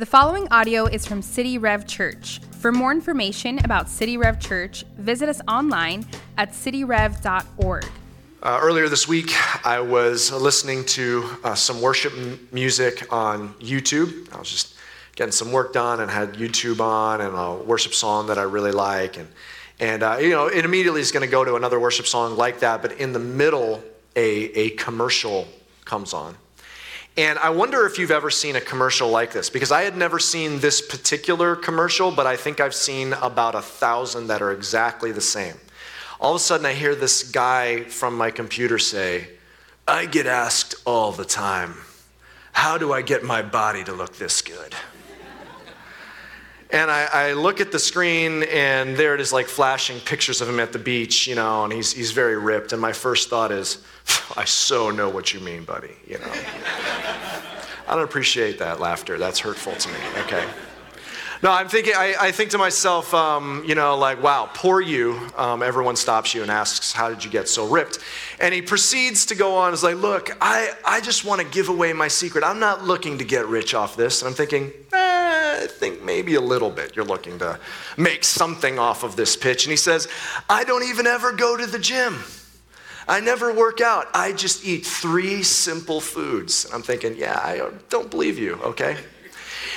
The following audio is from City Rev Church. For more information about City Rev Church, visit us online at cityrev.org. Uh, earlier this week, I was listening to uh, some worship m- music on YouTube. I was just getting some work done and had YouTube on and a worship song that I really like. And, and uh, you know, it immediately is going to go to another worship song like that, but in the middle, a, a commercial comes on. And I wonder if you've ever seen a commercial like this, because I had never seen this particular commercial, but I think I've seen about a thousand that are exactly the same. All of a sudden, I hear this guy from my computer say, I get asked all the time, how do I get my body to look this good? And I, I, look at the screen, and there it is, like flashing pictures of him at the beach, you know, and he's, he's very ripped. And my first thought is, I so know what you mean, buddy, you know. I don't appreciate that laughter. That's hurtful to me, okay? No, I'm thinking, I, I think to myself, um, you know, like, wow, poor you. Um, everyone stops you and asks, how did you get so ripped? And he proceeds to go on, is like, look, I, I just want to give away my secret. I'm not looking to get rich off this. And I'm thinking, maybe a little bit you're looking to make something off of this pitch. And he says, I don't even ever go to the gym. I never work out. I just eat three simple foods. And I'm thinking, yeah, I don't believe you, okay?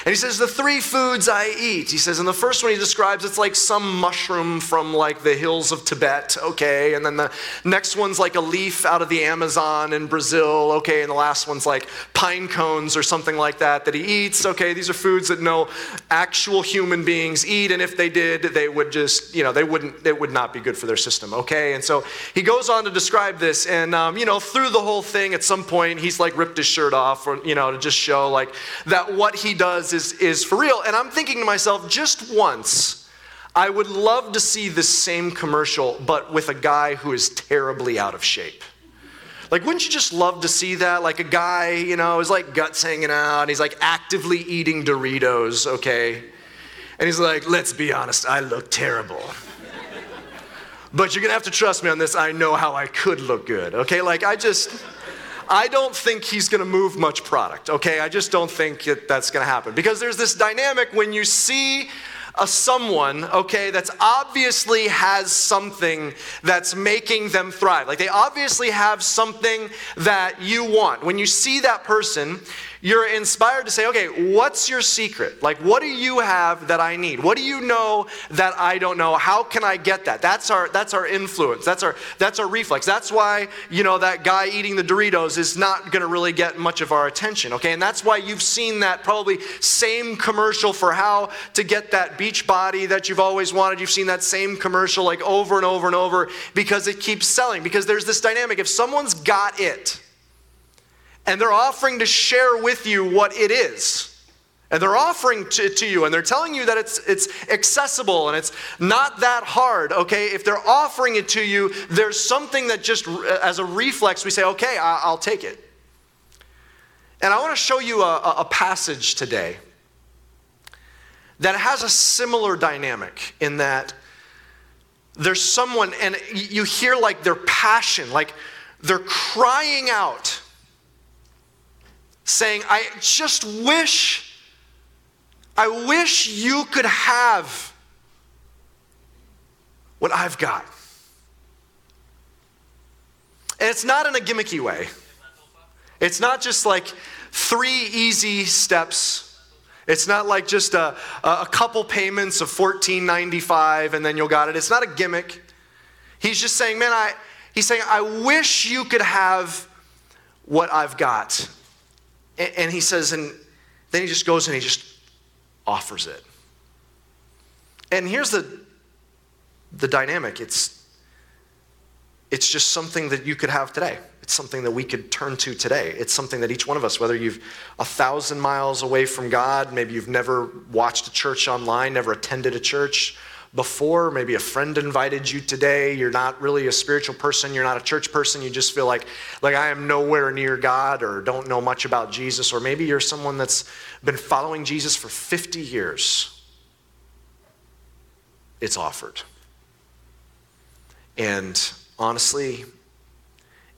And he says, The three foods I eat. He says, and the first one he describes, it's like some mushroom from like the hills of Tibet, okay? And then the next one's like a leaf out of the Amazon in Brazil, okay? And the last one's like pine cones or something like that that he eats, okay? These are foods that no actual human beings eat. And if they did, they would just, you know, they wouldn't, it would not be good for their system, okay? And so he goes on to describe this. And, um, you know, through the whole thing, at some point, he's like ripped his shirt off, or, you know, to just show like that what he does is, is for real. And I'm thinking to myself, just once, I would love to see this same commercial, but with a guy who is terribly out of shape. Like, wouldn't you just love to see that? Like a guy, you know, his like guts hanging out, and he's like actively eating Doritos, okay? And he's like, let's be honest, I look terrible. but you're gonna have to trust me on this. I know how I could look good, okay? Like, I just. I don't think he's going to move much product, okay? I just don't think that that's going to happen. Because there's this dynamic when you see a someone, okay, that's obviously has something that's making them thrive. Like they obviously have something that you want. When you see that person, you're inspired to say, okay, what's your secret? Like, what do you have that I need? What do you know that I don't know? How can I get that? That's our that's our influence. That's our that's our reflex. That's why you know that guy eating the Doritos is not going to really get much of our attention. Okay, and that's why you've seen that probably same commercial for how to get that beach body that you've always wanted. You've seen that same commercial like over and over and over because it keeps selling. Because there's this dynamic. If someone's got it and they're offering to share with you what it is. And they're offering to, to you and they're telling you that it's, it's accessible and it's not that hard, okay? If they're offering it to you, there's something that just uh, as a reflex, we say, okay, I, will take it. And I want to show you a, a passage today that has a similar dynamic in that there's someone, and you hear like their passion, like they're crying out saying, I just wish, I wish you could have what I've got. And it's not in a gimmicky way. It's not just like three easy steps. It's not like just a, a couple payments of $14.95 and then you'll got it. It's not a gimmick. He's just saying, man, I, he's saying, I wish you could have what I've got. And he says, and then he just goes and he just offers it. And here's the, the dynamic it's, it's just something that you could have today. It's something that we could turn to today. It's something that each one of us, whether you've a thousand miles away from God, maybe you've never watched a church online, never attended a church, before. Maybe a friend invited you today. You're not really a spiritual person. You're not a church person. You just feel like, like I am nowhere near God or don't know much about Jesus. Or maybe you're someone that's been following Jesus for 50 years. It's offered. And honestly,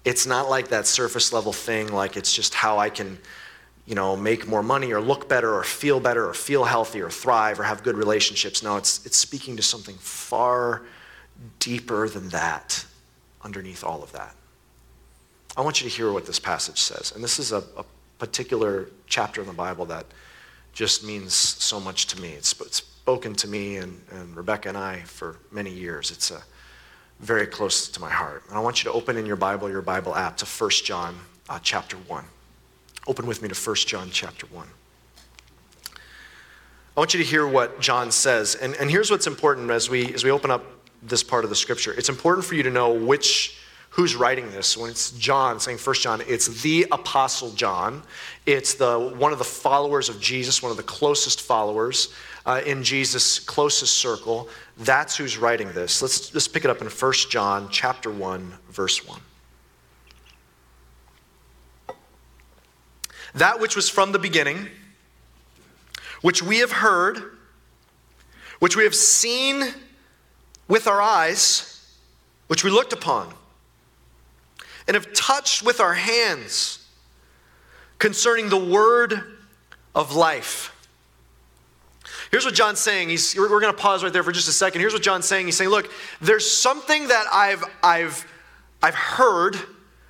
it's not like that surface level thing, like it's just how I can you know, make more money or look better or feel better or feel healthy or thrive or have good relationships. No, it's, it's speaking to something far deeper than that underneath all of that. I want you to hear what this passage says. And this is a, a particular chapter in the Bible that just means so much to me. It's, it's spoken to me and, and Rebecca and I for many years. It's a, very close to my heart. And I want you to open in your Bible, your Bible app, to 1 John uh, chapter 1. Open with me to 1 John chapter 1. I want you to hear what John says. And, and here's what's important as we, as we open up this part of the scripture. It's important for you to know which who's writing this. When it's John saying First John, it's the apostle John. It's the one of the followers of Jesus, one of the closest followers uh, in Jesus' closest circle. That's who's writing this. Let's just pick it up in First John chapter 1, verse 1. That which was from the beginning, which we have heard, which we have seen with our eyes, which we looked upon, and have touched with our hands concerning the word of life. Here's what John's saying. He's, we're going to pause right there for just a second. Here's what John's saying. He's saying, look, there's something that I've, I've, I've heard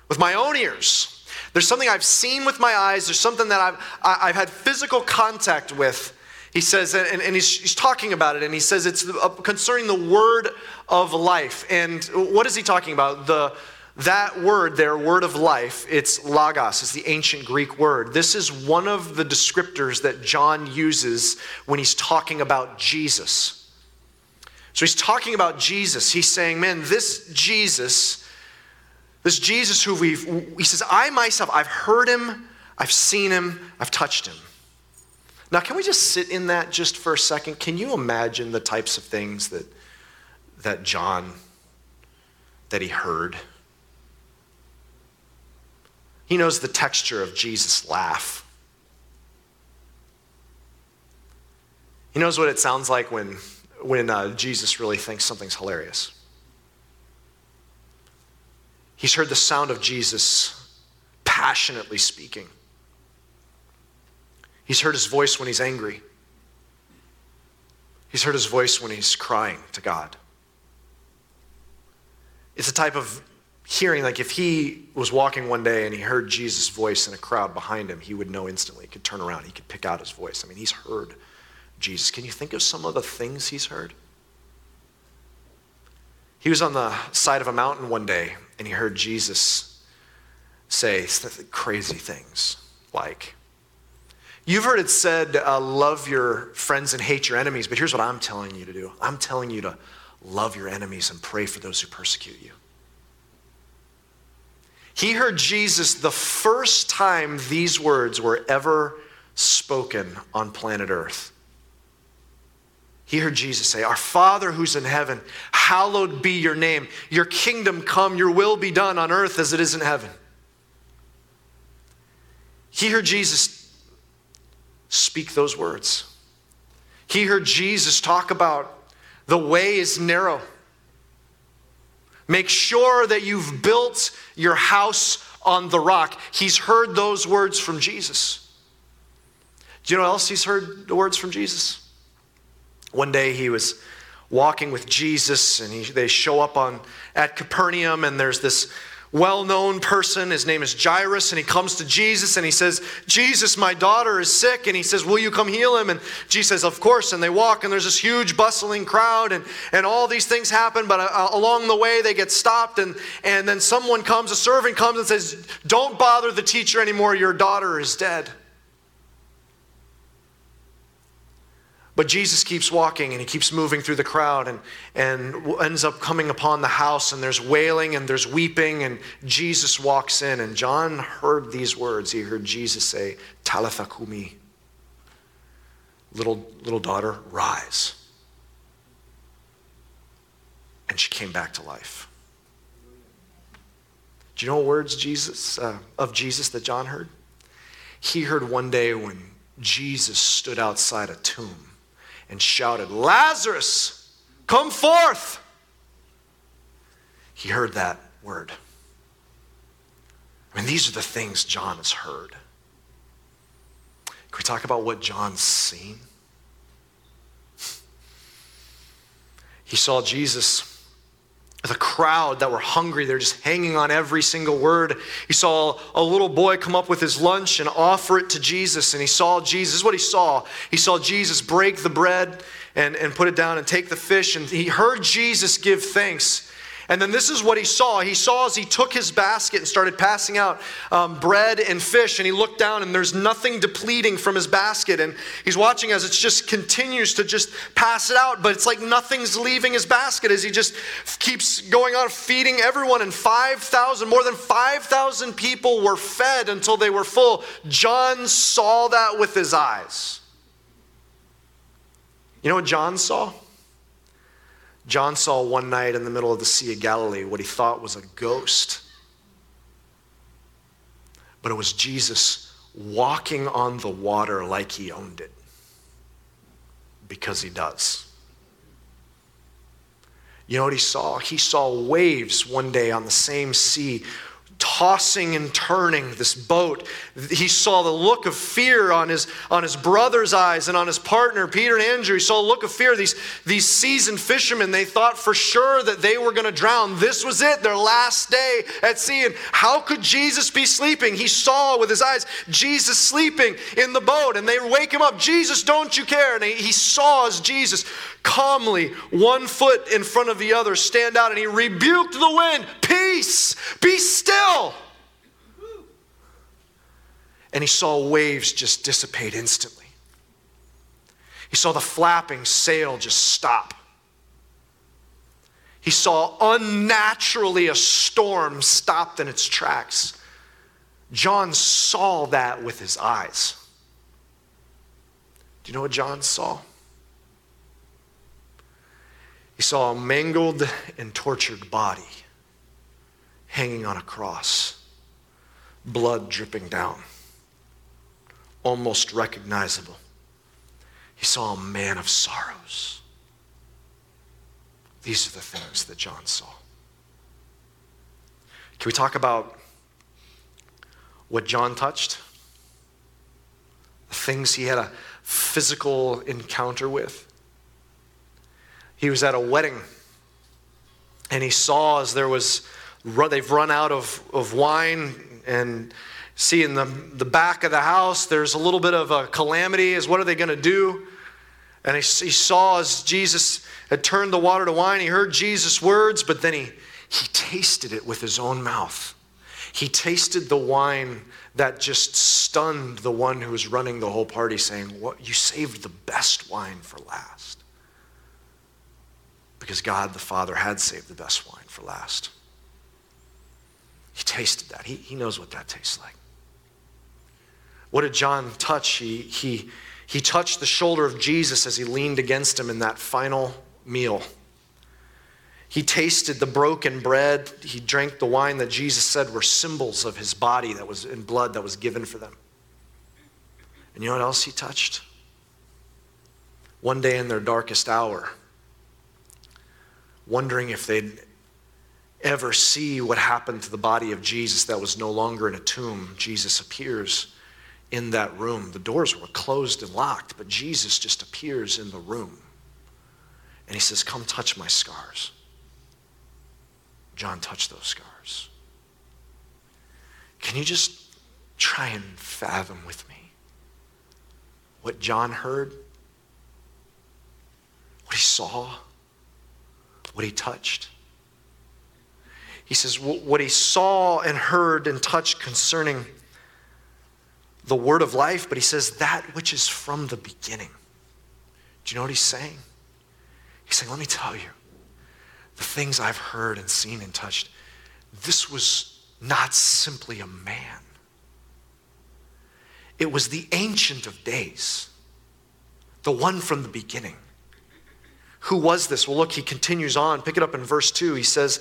with my own ears. There's something I've seen with my eyes. There's something that I've, I've had physical contact with. He says, and, and he's, he's talking about it, and he says it's uh, concerning the word of life. And what is he talking about? The, that word there, word of life, it's logos, it's the ancient Greek word. This is one of the descriptors that John uses when he's talking about Jesus. So he's talking about Jesus. He's saying, man, this Jesus this Jesus who we've, he says, I myself, I've heard him, I've seen him, I've touched him. Now, can we just sit in that just for a second? Can you imagine the types of things that, that John, that he heard? He knows the texture of Jesus' laugh. He knows what it sounds like when, when uh, Jesus really thinks something's hilarious. He's heard the sound of Jesus passionately speaking. He's heard his voice when he's angry. He's heard his voice when he's crying to God. It's a type of hearing, like if he was walking one day and he heard Jesus' voice in a crowd behind him, he would know instantly. He could turn around, he could pick out his voice. I mean, he's heard Jesus. Can you think of some of the things he's heard? He was on the side of a mountain one day and he heard Jesus say crazy things like, You've heard it said, uh, love your friends and hate your enemies, but here's what I'm telling you to do I'm telling you to love your enemies and pray for those who persecute you. He heard Jesus the first time these words were ever spoken on planet Earth. He heard Jesus say, Our Father who's in heaven, hallowed be your name. Your kingdom come, your will be done on earth as it is in heaven. He heard Jesus speak those words. He heard Jesus talk about the way is narrow. Make sure that you've built your house on the rock. He's heard those words from Jesus. Do you know else he's heard the words from Jesus? One day he was walking with Jesus, and he, they show up on at Capernaum, and there's this well-known person. His name is Jairus, and he comes to Jesus and he says, "Jesus, my daughter is sick." And he says, "Will you come heal him?" And Jesus says, "Of course." And they walk, and there's this huge bustling crowd, and and all these things happen. But uh, along the way, they get stopped, and and then someone comes, a servant comes, and says, "Don't bother the teacher anymore. Your daughter is dead." But Jesus keeps walking and he keeps moving through the crowd and, and ends up coming upon the house, and there's wailing and there's weeping, and Jesus walks in. And John heard these words. He heard Jesus say, Talitha cumi, little, little daughter, rise. And she came back to life. Do you know what words Jesus, uh, of Jesus that John heard? He heard one day when Jesus stood outside a tomb and shouted, Lazarus, come forth. He heard that word. I mean, these are the things John has heard. Can we talk about what John's seen? He saw Jesus the crowd that were hungry. They're just hanging on every single word. He saw a little boy come up with his lunch and offer it to Jesus. And he saw Jesus. This is what he saw. He saw Jesus break the bread and, and put it down and take the fish. And he heard Jesus give thanks. And then this is what he saw. He saw as he took his basket and started passing out um, bread and fish, and he looked down and there's nothing depleting from his basket. And he's watching as it just continues to just pass it out, but it's like nothing's leaving his basket as he just keeps going on feeding everyone. And 5,000, more than 5,000 people were fed until they were full. John saw that with his eyes. You know what John saw? John saw one night in the middle of the Sea of Galilee what he thought was a ghost. But it was Jesus walking on the water like he owned it. Because he does. You know what he saw? He saw waves one day on the same sea tossing and turning this boat. He saw the look of fear on his, on his brother's eyes and on his partner, Peter and Andrew. He saw a look of fear. These, these seasoned fishermen, they thought for sure that they were going to drown. This was it, their last day at sea. And how could Jesus be sleeping? He saw with his eyes Jesus sleeping in the boat, and they wake him up. Jesus, don't you care? And he, he saw as Jesus calmly, one foot in front of the other, stand out, and he rebuked the wind. Peace, be still. And he saw waves just dissipate instantly. He saw the flapping sail just stop. He saw unnaturally a storm stopped in its tracks. John saw that with his eyes. Do you know what John saw? He saw a mangled and tortured body hanging on a cross, blood dripping down, almost recognizable. He saw a man of sorrows. These are the things that John saw. Can we talk about what John touched? The things he had a physical encounter with? He was at a wedding and he saw as there was, they've run out of, of wine and see in the, the back of the house, there's a little bit of a calamity as what are they going to do? And he, he saw as Jesus had turned the water to wine, he heard Jesus' words, but then he, he tasted it with his own mouth. He tasted the wine that just stunned the one who was running the whole party, saying, What you saved the best wine for last because God the Father had saved the best wine for last. He tasted that. He, he knows what that tastes like. What did John touch? He, he, he touched the shoulder of Jesus as he leaned against him in that final meal. He tasted the broken bread. He drank the wine that Jesus said were symbols of his body that was in blood that was given for them. And you know what else he touched? One day in their darkest hour, wondering if they'd ever see what happened to the body of Jesus that was no longer in a tomb. Jesus appears in that room. The doors were closed and locked, but Jesus just appears in the room. And he says, Come touch my scars. John touched those scars. Can you just try and fathom with me what John heard? What he saw? What he touched. He says, what he saw and heard and touched concerning the word of life, but he says, that which is from the beginning. Do you know what he's saying? He's saying, let me tell you, the things I've heard and seen and touched, this was not simply a man, it was the Ancient of Days, the one from the beginning. Who was this? Well, look, he continues on. Pick it up in verse 2. He says,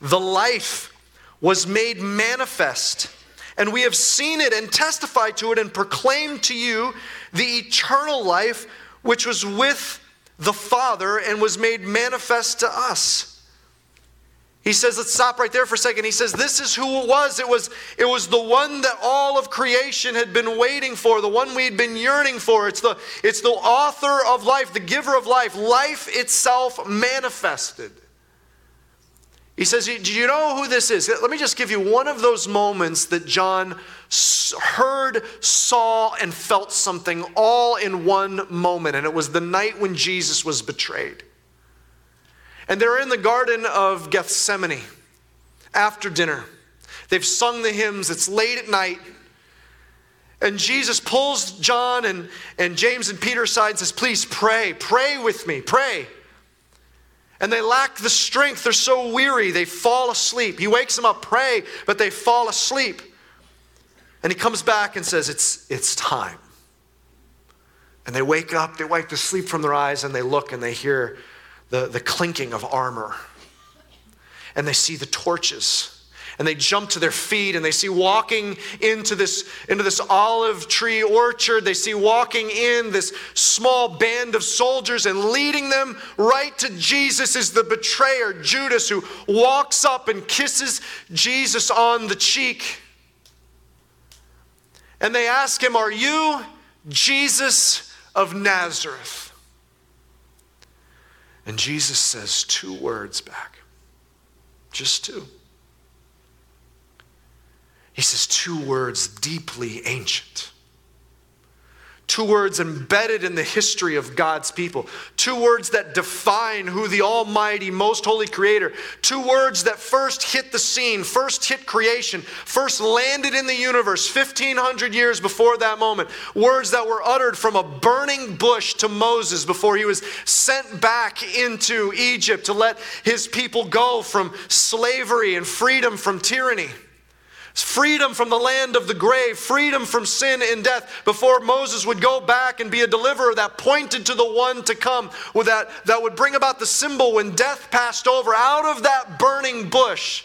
The life was made manifest, and we have seen it and testified to it and proclaimed to you the eternal life which was with the Father and was made manifest to us. He says, let's stop right there for a second. He says, this is who it was. It was, it was the one that all of creation had been waiting for, the one we had been yearning for. It's the, it's the author of life, the giver of life, life itself manifested. He says, Do you know who this is? Let me just give you one of those moments that John heard, saw, and felt something all in one moment. And it was the night when Jesus was betrayed. And they're in the Garden of Gethsemane after dinner. They've sung the hymns, it's late at night. And Jesus pulls John and, and James and Peter aside and says, Please pray, pray with me, pray. And they lack the strength. They're so weary, they fall asleep. He wakes them up, pray, but they fall asleep. And he comes back and says, It's, it's time. And they wake up, they wipe the sleep from their eyes, and they look and they hear the, the clinking of armor. And they see the torches. And they jump to their feet and they see walking into this, into this olive tree orchard. They see walking in this small band of soldiers and leading them right to Jesus is the betrayer, Judas, who walks up and kisses Jesus on the cheek. And they ask him, Are you Jesus of Nazareth? And Jesus says two words back. Just two. He says two words deeply ancient. Two words embedded in the history of God's people. Two words that define who the Almighty, Most Holy Creator. Two words that first hit the scene, first hit creation, first landed in the universe 1,500 years before that moment. Words that were uttered from a burning bush to Moses before he was sent back into Egypt to let his people go from slavery and freedom from tyranny freedom from the land of the grave, freedom from sin and death before Moses would go back and be a deliverer that pointed to the one to come, that, that would bring about the symbol when death passed over out of that burning bush.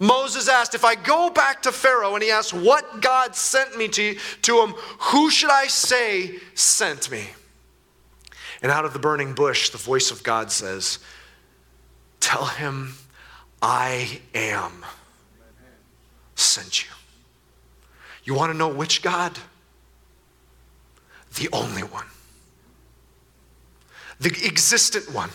Moses asked, If I go back to Pharaoh and he asks what God sent me to, to him, who should I say sent me? And out of the burning bush, the voice of God says, Tell him, I am sent you. You want to know which God? The only one, the existent one,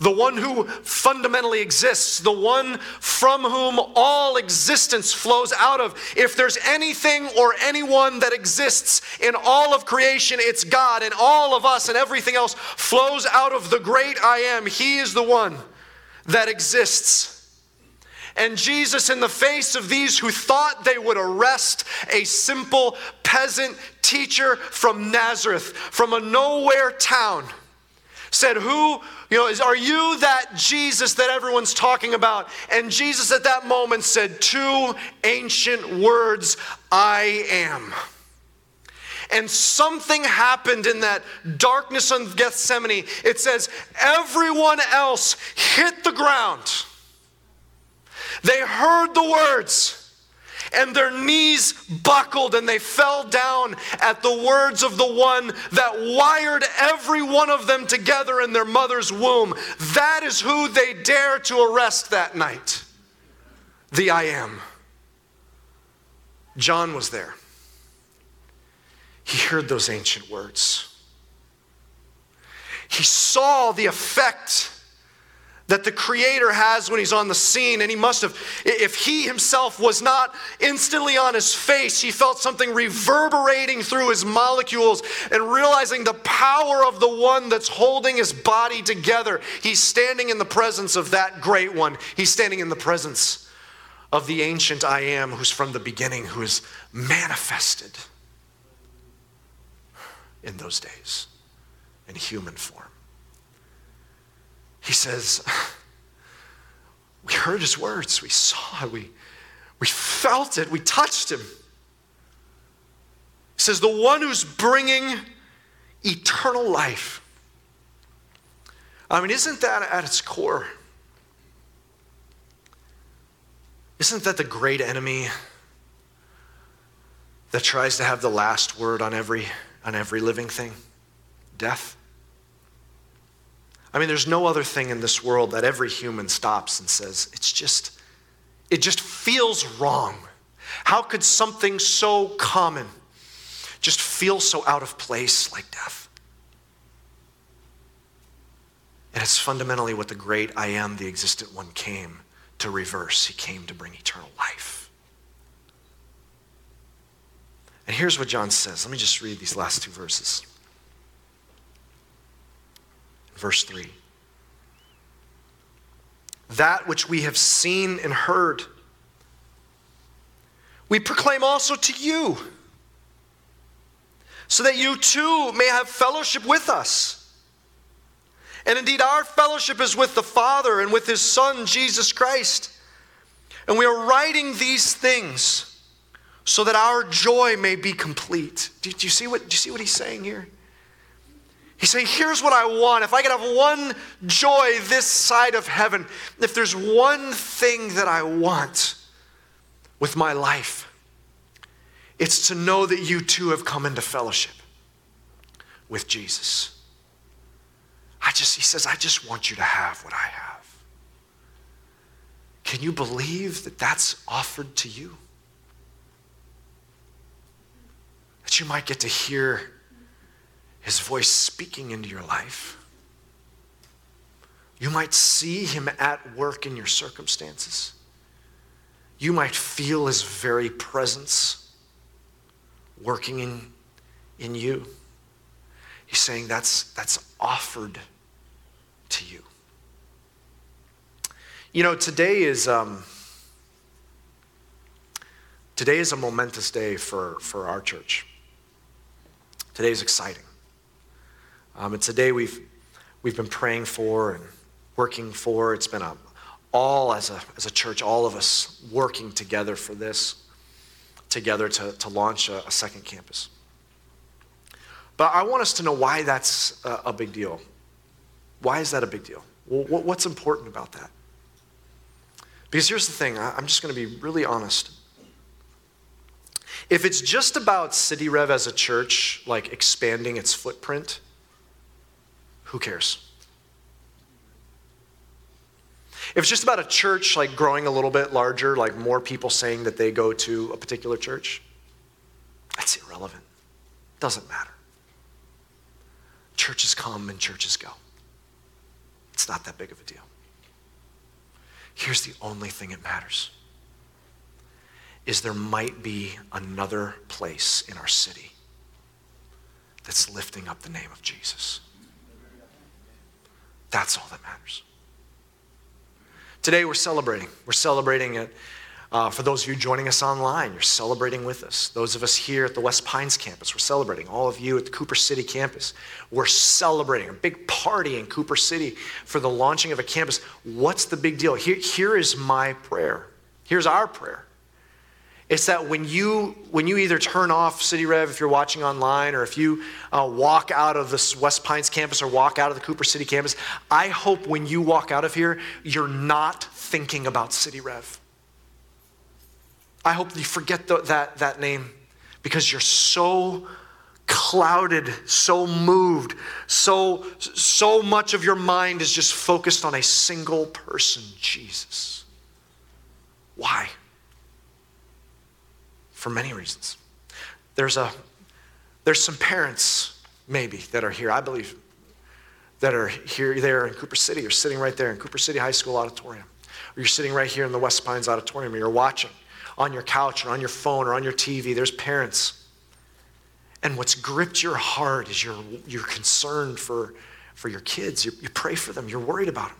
the one who fundamentally exists, the one from whom all existence flows out of. If there's anything or anyone that exists in all of creation, it's God, and all of us and everything else flows out of the great I am. He is the one that exists. And Jesus, in the face of these who thought they would arrest a simple peasant teacher from Nazareth, from a nowhere town, said, Who, you know, is, are you that Jesus that everyone's talking about? And Jesus at that moment said two ancient words I am. And something happened in that darkness on Gethsemane. It says, Everyone else hit the ground heard the words and their knees buckled and they fell down at the words of the one that wired every one of them together in their mother's womb. That is who they dare to arrest that night. The I am. John was there. He heard those ancient words. He saw the effect that the Creator has when He's on the scene. And He must have, if He Himself was not instantly on His face, He felt something reverberating through His molecules and realizing the power of the one that's holding His body together. He's standing in the presence of that great one. He's standing in the presence of the ancient I am who's from the beginning, who is manifested in those days in human form. He says, We heard his words, we saw it, we, we felt it, we touched him. He says, The one who's bringing eternal life. I mean, isn't that at its core? Isn't that the great enemy that tries to have the last word on every, on every living thing? Death. I mean, there's no other thing in this world that every human stops and says, it's just, it just feels wrong. How could something so common just feel so out of place like death? And it's fundamentally what the great I am, the existent one, came to reverse. He came to bring eternal life. And here's what John says. Let me just read these last two verses. Verse 3 That which we have seen and heard, we proclaim also to you, so that you too may have fellowship with us. And indeed, our fellowship is with the Father and with His Son, Jesus Christ. And we are writing these things so that our joy may be complete. Do, you, see what, do you see what He's saying here? He's saying, here's what I want. If I could have one joy this side of heaven, if there's one thing that I want with my life, it's to know that you too have come into fellowship with Jesus. I just, he says, I just want you to have what I have. Can you believe that that's offered to you? That you might get to hear his voice speaking into your life. You might see him at work in your circumstances. You might feel his very presence working in, in you. He's saying that's, that's offered to you. You know, today is, um, today is a momentous day for, for our church. Today is exciting. Um, it's a day we've, we've been praying for and working for. It's been a, all as a, as a church, all of us working together for this, together to, to launch a, a second campus. But I want us to know why that's a, a big deal. Why is that a big deal? Well, what's important about that? Because here's the thing I'm just going to be really honest. If it's just about City Rev as a church, like expanding its footprint, who cares? If it's just about a church like growing a little bit larger, like more people saying that they go to a particular church, that's irrelevant. Doesn't matter. Churches come and churches go. It's not that big of a deal. Here's the only thing that matters is there might be another place in our city that's lifting up the name of Jesus. That's all that matters. Today we're celebrating. We're celebrating it. Uh, for those of you joining us online, you're celebrating with us. Those of us here at the West Pines campus, we're celebrating. All of you at the Cooper City campus, we're celebrating a big party in Cooper City for the launching of a campus. What's the big deal? Here, here is my prayer. Here's our prayer it's that when you, when you either turn off City Rev if you're watching online, or if you uh, walk out of this West Pines campus or walk out of the Cooper City campus, I hope when you walk out of here, you're not thinking about City Rev. I hope you forget the, that, that name because you're so clouded, so moved, so, so much of your mind is just focused on a single person, Jesus. Why? For many reasons. There's, a, there's some parents, maybe, that are here, I believe, that are here, there in Cooper City, or sitting right there in Cooper City High School auditorium, or you're sitting right here in the West Pines auditorium, or you're watching on your couch, or on your phone, or on your TV. There's parents. And what's gripped your heart is you're, you're concerned for, for your kids. You, you pray for them, you're worried about them.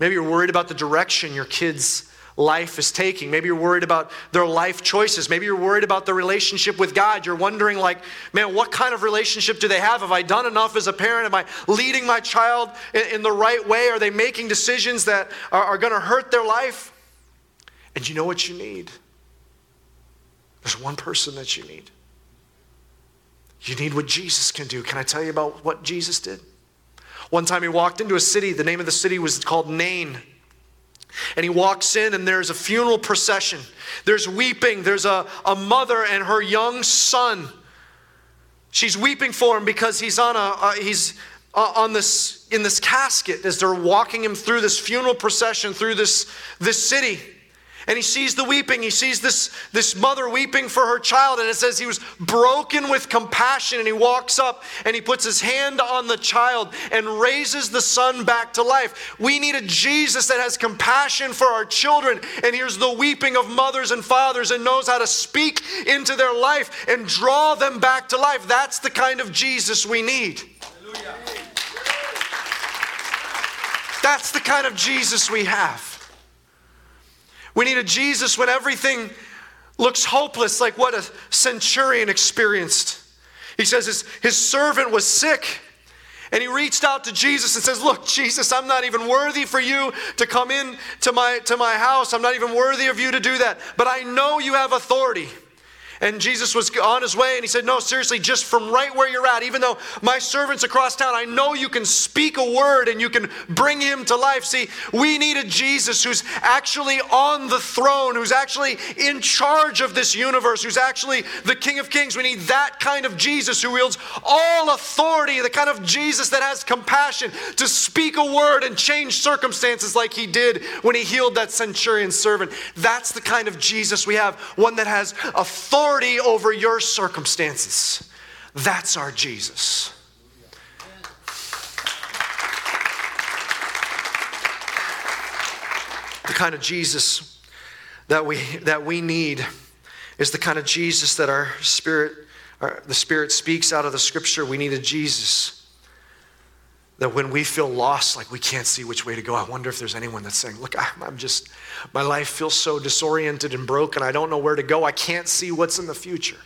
Maybe you're worried about the direction your kids life is taking. Maybe you're worried about their life choices. Maybe you're worried about the relationship with God. You're wondering, like, man, what kind of relationship do they have? Have I done enough as a parent? Am I leading my child in, in the right way? Are they making decisions that are, are going to hurt their life? And you know what you need? There's one person that you need. You need what Jesus can do. Can I tell you about what Jesus did? One time he walked into a city, the name of the city was called Nain. And he walks in, and there's a funeral procession. There's weeping. There's a, a mother and her young son. She's weeping for him because he's on a, uh, he's, uh, on this, in this casket as they're walking him through this funeral procession through this, this city. And he sees the weeping. He sees this, this mother weeping for her child. And it says he was broken with compassion. And he walks up and he puts his hand on the child and raises the son back to life. We need a Jesus that has compassion for our children and hears the weeping of mothers and fathers and knows how to speak into their life and draw them back to life. That's the kind of Jesus we need. Hallelujah. That's the kind of Jesus we have. We need a Jesus when everything looks hopeless, like what a centurion experienced. He says his, his servant was sick. And he reached out to Jesus and says, Look, Jesus, I'm not even worthy for you to come in to my, to my house. I'm not even worthy of you to do that. But I know you have authority. And Jesus was on his way and he said, No, seriously, just from right where you're at, even though my servant's across town, I know you can speak a word and you can bring him to life. See, we need a Jesus who's actually on the throne, who's actually in charge of this universe, who's actually the King of Kings. We need that kind of Jesus who wields all authority, the kind of Jesus that has compassion to speak a word and change circumstances like he did when he healed that centurion servant. That's the kind of Jesus we have, one that has authority authority over your circumstances. That's our Jesus. The kind of Jesus that we, that we need is the kind of Jesus that our spirit, our, the Spirit speaks out of the scripture. We need a Jesus that when we feel lost, like we can't see which way to go, I wonder if there's anyone that's saying, Look, I'm just, my life feels so disoriented and broken. I don't know where to go. I can't see what's in the future.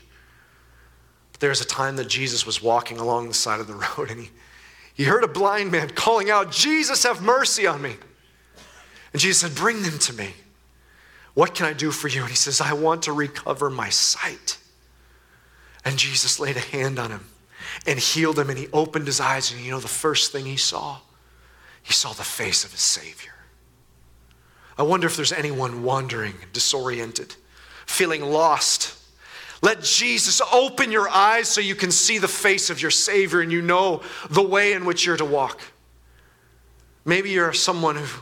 But there's a time that Jesus was walking along the side of the road and he, he heard a blind man calling out, Jesus, have mercy on me. And Jesus said, Bring them to me. What can I do for you? And he says, I want to recover my sight. And Jesus laid a hand on him and healed him. And he opened his eyes, and you know the first thing he saw? He saw the face of his Savior. I wonder if there's anyone wandering, disoriented, feeling lost. Let Jesus open your eyes so you can see the face of your Savior and you know the way in which you're to walk. Maybe you're someone who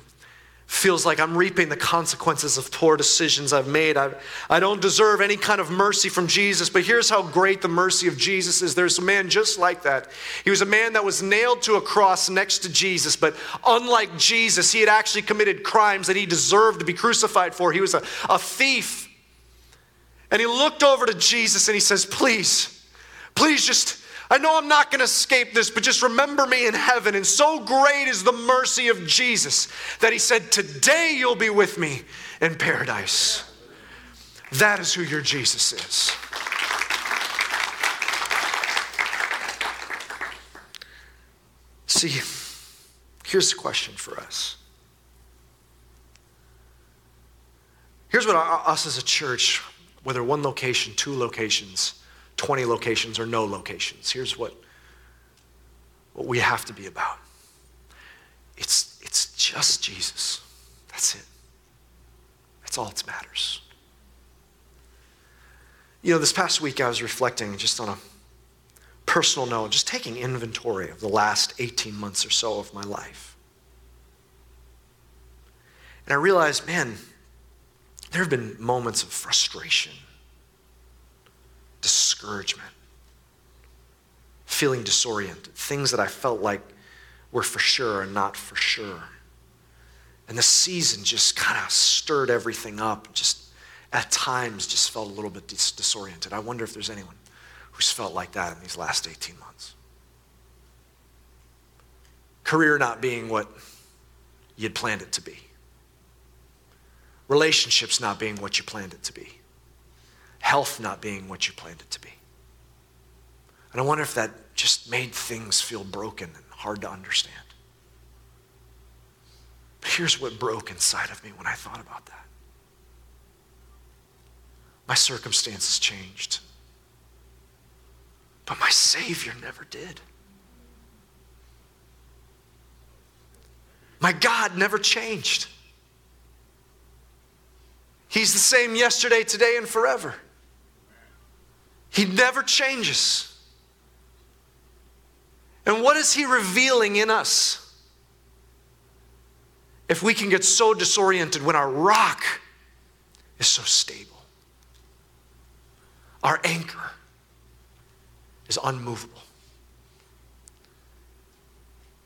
feels like I'm reaping the consequences of poor decisions I've made. I, I don't deserve any kind of mercy from Jesus, but here's how great the mercy of Jesus is. There's a man just like that. He was a man that was nailed to a cross next to Jesus, but unlike Jesus, he had actually committed crimes that he deserved to be crucified for. He was a, a thief. And he looked over to Jesus and he says, Please, please just I know I'm not going to escape this, but just remember me in heaven. And so great is the mercy of Jesus that he said, Today you'll be with me in paradise. That is who your Jesus is. See, here's the question for us. Here's what us as a church, whether one location, two locations, 20 locations or no locations. Here's what, what we have to be about it's, it's just Jesus. That's it. That's all that matters. You know, this past week I was reflecting just on a personal note, just taking inventory of the last 18 months or so of my life. And I realized, man, there have been moments of frustration discouragement, feeling disoriented, things that I felt like were for sure and not for sure. And the season just kind of stirred everything up, just at times just felt a little bit dis- disoriented. I wonder if there's anyone who's felt like that in these last 18 months. Career not being what you'd planned it to be, relationships not being what you planned it to be health not being what you planned it to be. And I wonder if that just made things feel broken and hard to understand. But here's what broke inside of me when I thought about that my circumstances changed, but my Savior never did. My God never changed. He's the same yesterday, today, and forever. He never changes. And what is He revealing in us? If we can get so disoriented when our rock is so stable, our anchor is unmovable.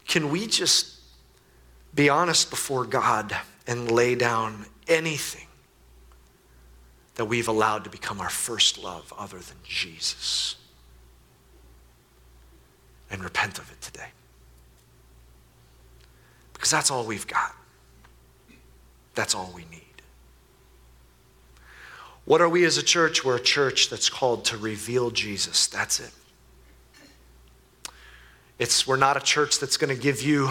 Can we just be honest before God and lay down anything that we've allowed to become our first love other than Jesus? And repent of it today. Because that's all we've got. That's all we need. What are we as a church? We're a church that's called to reveal Jesus. That's it. It's, we're not a church that's going to give you,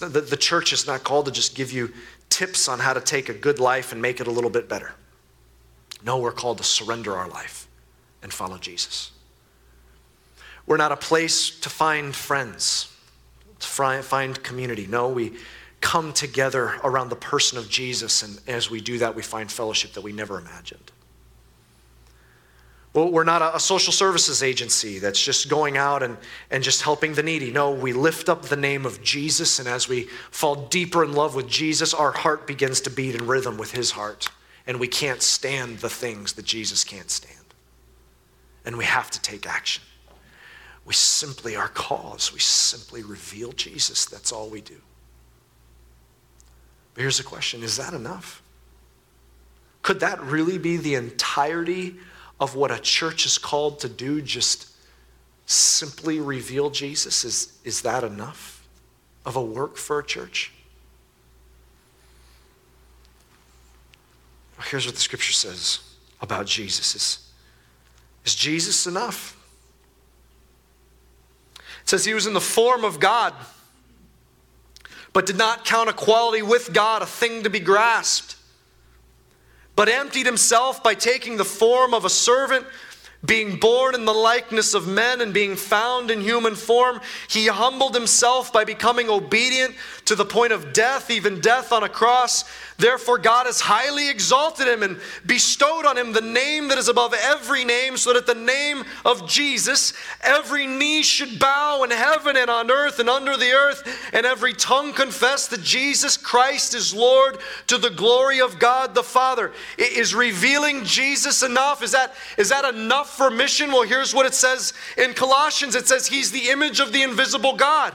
not, the, the church is not called to just give you tips on how to take a good life and make it a little bit better. No, we're called to surrender our life and follow Jesus. We're not a place to find friends, to find community. No, we come together around the person of Jesus, and as we do that, we find fellowship that we never imagined. Well, we're not a, social services agency that's just going out and, and just helping the needy. No, we lift up the name of Jesus, and as we fall deeper in love with Jesus, our heart begins to beat in rhythm with his heart. And we can't stand the things that Jesus can't stand. And we have to take action. We simply, are cause, we simply reveal Jesus. That's all we do. But here's the question is that enough? Could that really be the entirety of what a church is called to do, just simply reveal Jesus? Is, is that enough of a work for a church? Here's what the scripture says about Jesus is, is Jesus enough? It says he was in the form of God, but did not count equality with God a thing to be grasped but emptied himself by taking the form of a servant, being born in the likeness of men and being found in human form. He humbled himself by becoming obedient to the point of death, even death on a cross. Therefore, God has highly exalted him and bestowed on him the name that is above every name, so that at the name of Jesus, every knee should bow in heaven and on earth and under the earth, and every tongue confess that Jesus Christ is Lord to the glory of God the Father. Is revealing Jesus enough? Is that, is that enough for mission? Well, here's what it says in Colossians it says, He's the image of the invisible God.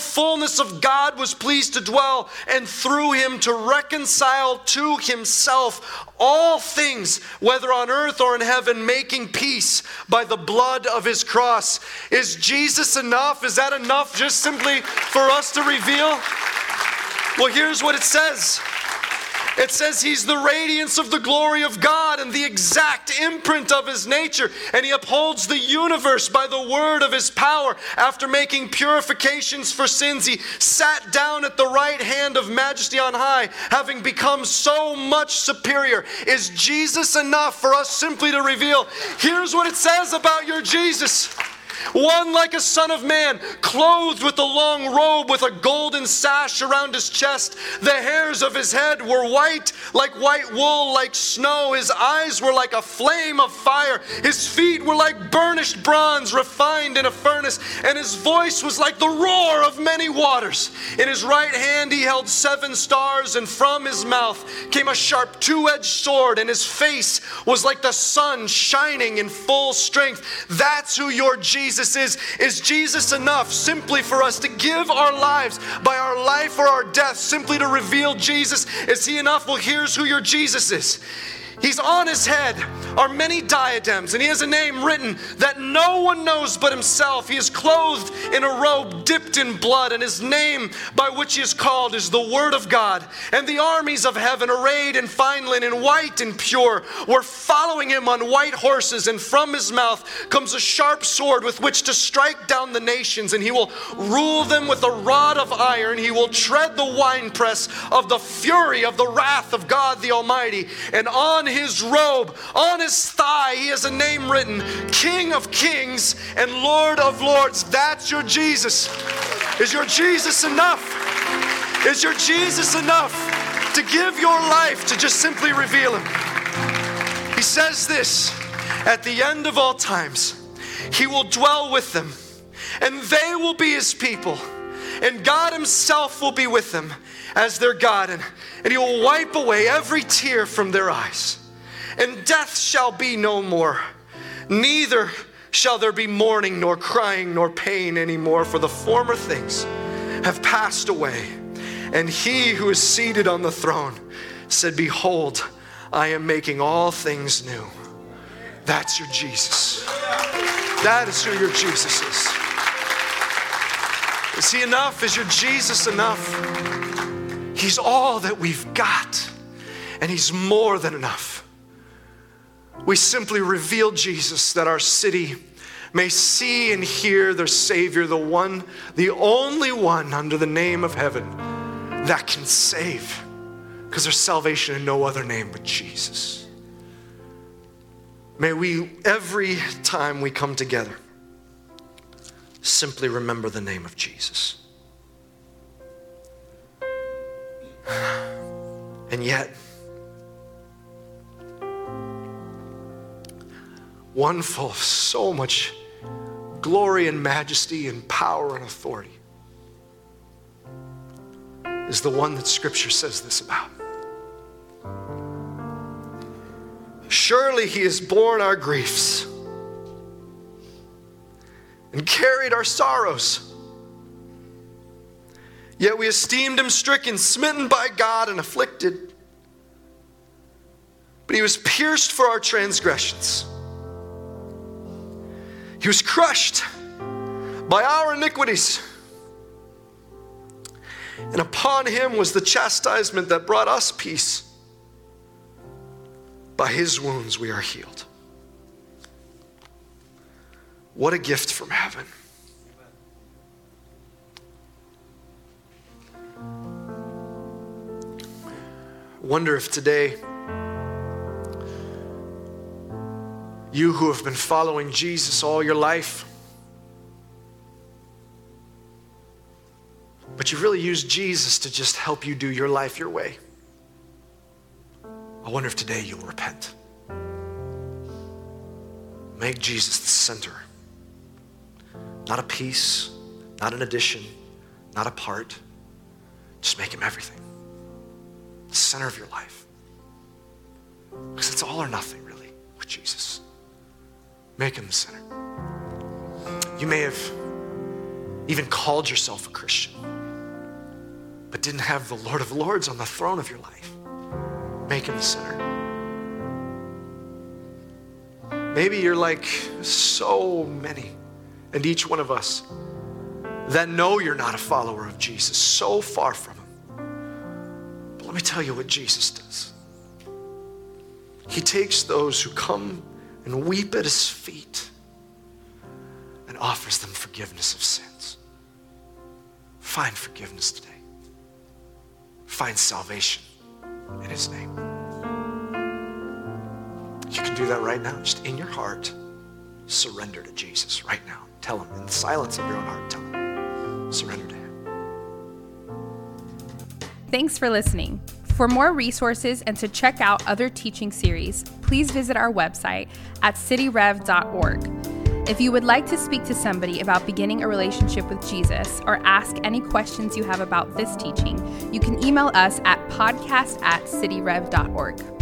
fullness of God was pleased to dwell, and through him to reconcile to himself all things, whether on earth or in heaven, making peace by the blood of his cross. Is Jesus enough? Is that enough just simply for us to reveal? Well, here's what it says. It says he's the radiance of the glory of God and the exact imprint of his nature, and he upholds the universe by the word of his power. After making purifications for sins, he sat down at the right hand of majesty on high, having become so much superior. Is Jesus enough for us simply to reveal? Here's what it says about your Jesus. One like a son of man, clothed with a long robe with a golden sash around his chest. The hairs of his head were white, like white wool, like snow. His eyes were like a flame of fire. His feet were like burnished bronze refined in a furnace, and his voice was like the roar of many waters. In his right hand he held seven stars, and from his mouth came a sharp two edged sword, and his face was like the sun shining in full strength. That's who your Jesus Jesus is. Is Jesus enough simply for us to give our lives by our life or our death, simply to reveal Jesus? Is He enough? Well, here's who your Jesus is He's on his head are many diadems, and he has a name written that no one knows but himself. He is clothed in a robe dipped in blood, and his name by which he is called is the Word of God. And the armies of heaven, arrayed in fine linen, white and pure, were following him on white horses, and from his mouth comes a sharp sword with which to strike down the nations, and he will rule them with a rod of iron. He will tread the winepress of the fury of the wrath of God the Almighty. And on his robe, on his thigh, he has a name written King of Kings and Lord of Lords. That's your Jesus. Is your Jesus enough? Is your Jesus enough to give your life to just simply reveal him? He says this at the end of all times, he will dwell with them, and they will be his people, and God himself will be with them as their God, and, and he will wipe away every tear from their eyes and death shall be no more. Neither shall there be mourning, nor crying, nor pain anymore, for the former things have passed away. And he who is seated on the throne said, Behold, I am making all things new. That's your Jesus. That is who your Jesus is. Is he enough? Is your Jesus enough? He's all that we've got, and he's more than enough we simply reveal Jesus that our city may see and hear their Savior, the one, the only one under the name of heaven that can save. Because there's salvation in no other name but Jesus. May we, every time we come together, simply remember the name of Jesus. And yet, one full of so much glory and majesty and power and authority, is the one that Scripture says this about. Surely he has borne our griefs and carried our sorrows. Yet we esteemed him stricken, smitten by God, and afflicted. But he was pierced for our transgressions he was crushed by our iniquities. And upon him was the chastisement that brought us peace. By his wounds we are healed. What a gift from heaven. Wonder if today You who have been following Jesus all your life, but you really use Jesus to just help you do your life your way. I wonder if today you'll repent. Make Jesus the center. Not a piece, not an addition, not a part. Just make him everything. The center of your life. Because it's all or nothing, really, with Jesus. Make him the center. You may have even called yourself a Christian, but didn't have the Lord of Lords on the throne of your life. Make him the center. Maybe you're like so many, and each one of us that know you're not a follower of Jesus, so far from him. But let me tell you what Jesus does. He takes those who come and weep at his feet and offers them forgiveness of sins. Find forgiveness today. Find salvation in his name. You can do that right now, just in your heart. Surrender to Jesus right now. Tell him in the silence of your own heart, tell him. Surrender to him. Thanks for listening. For more resources and to check out other teaching series, please visit our website at cityrev.org. If you would like to speak to somebody about beginning a relationship with Jesus or ask any questions you have about this teaching, you can email us at podcast at cityrev.org.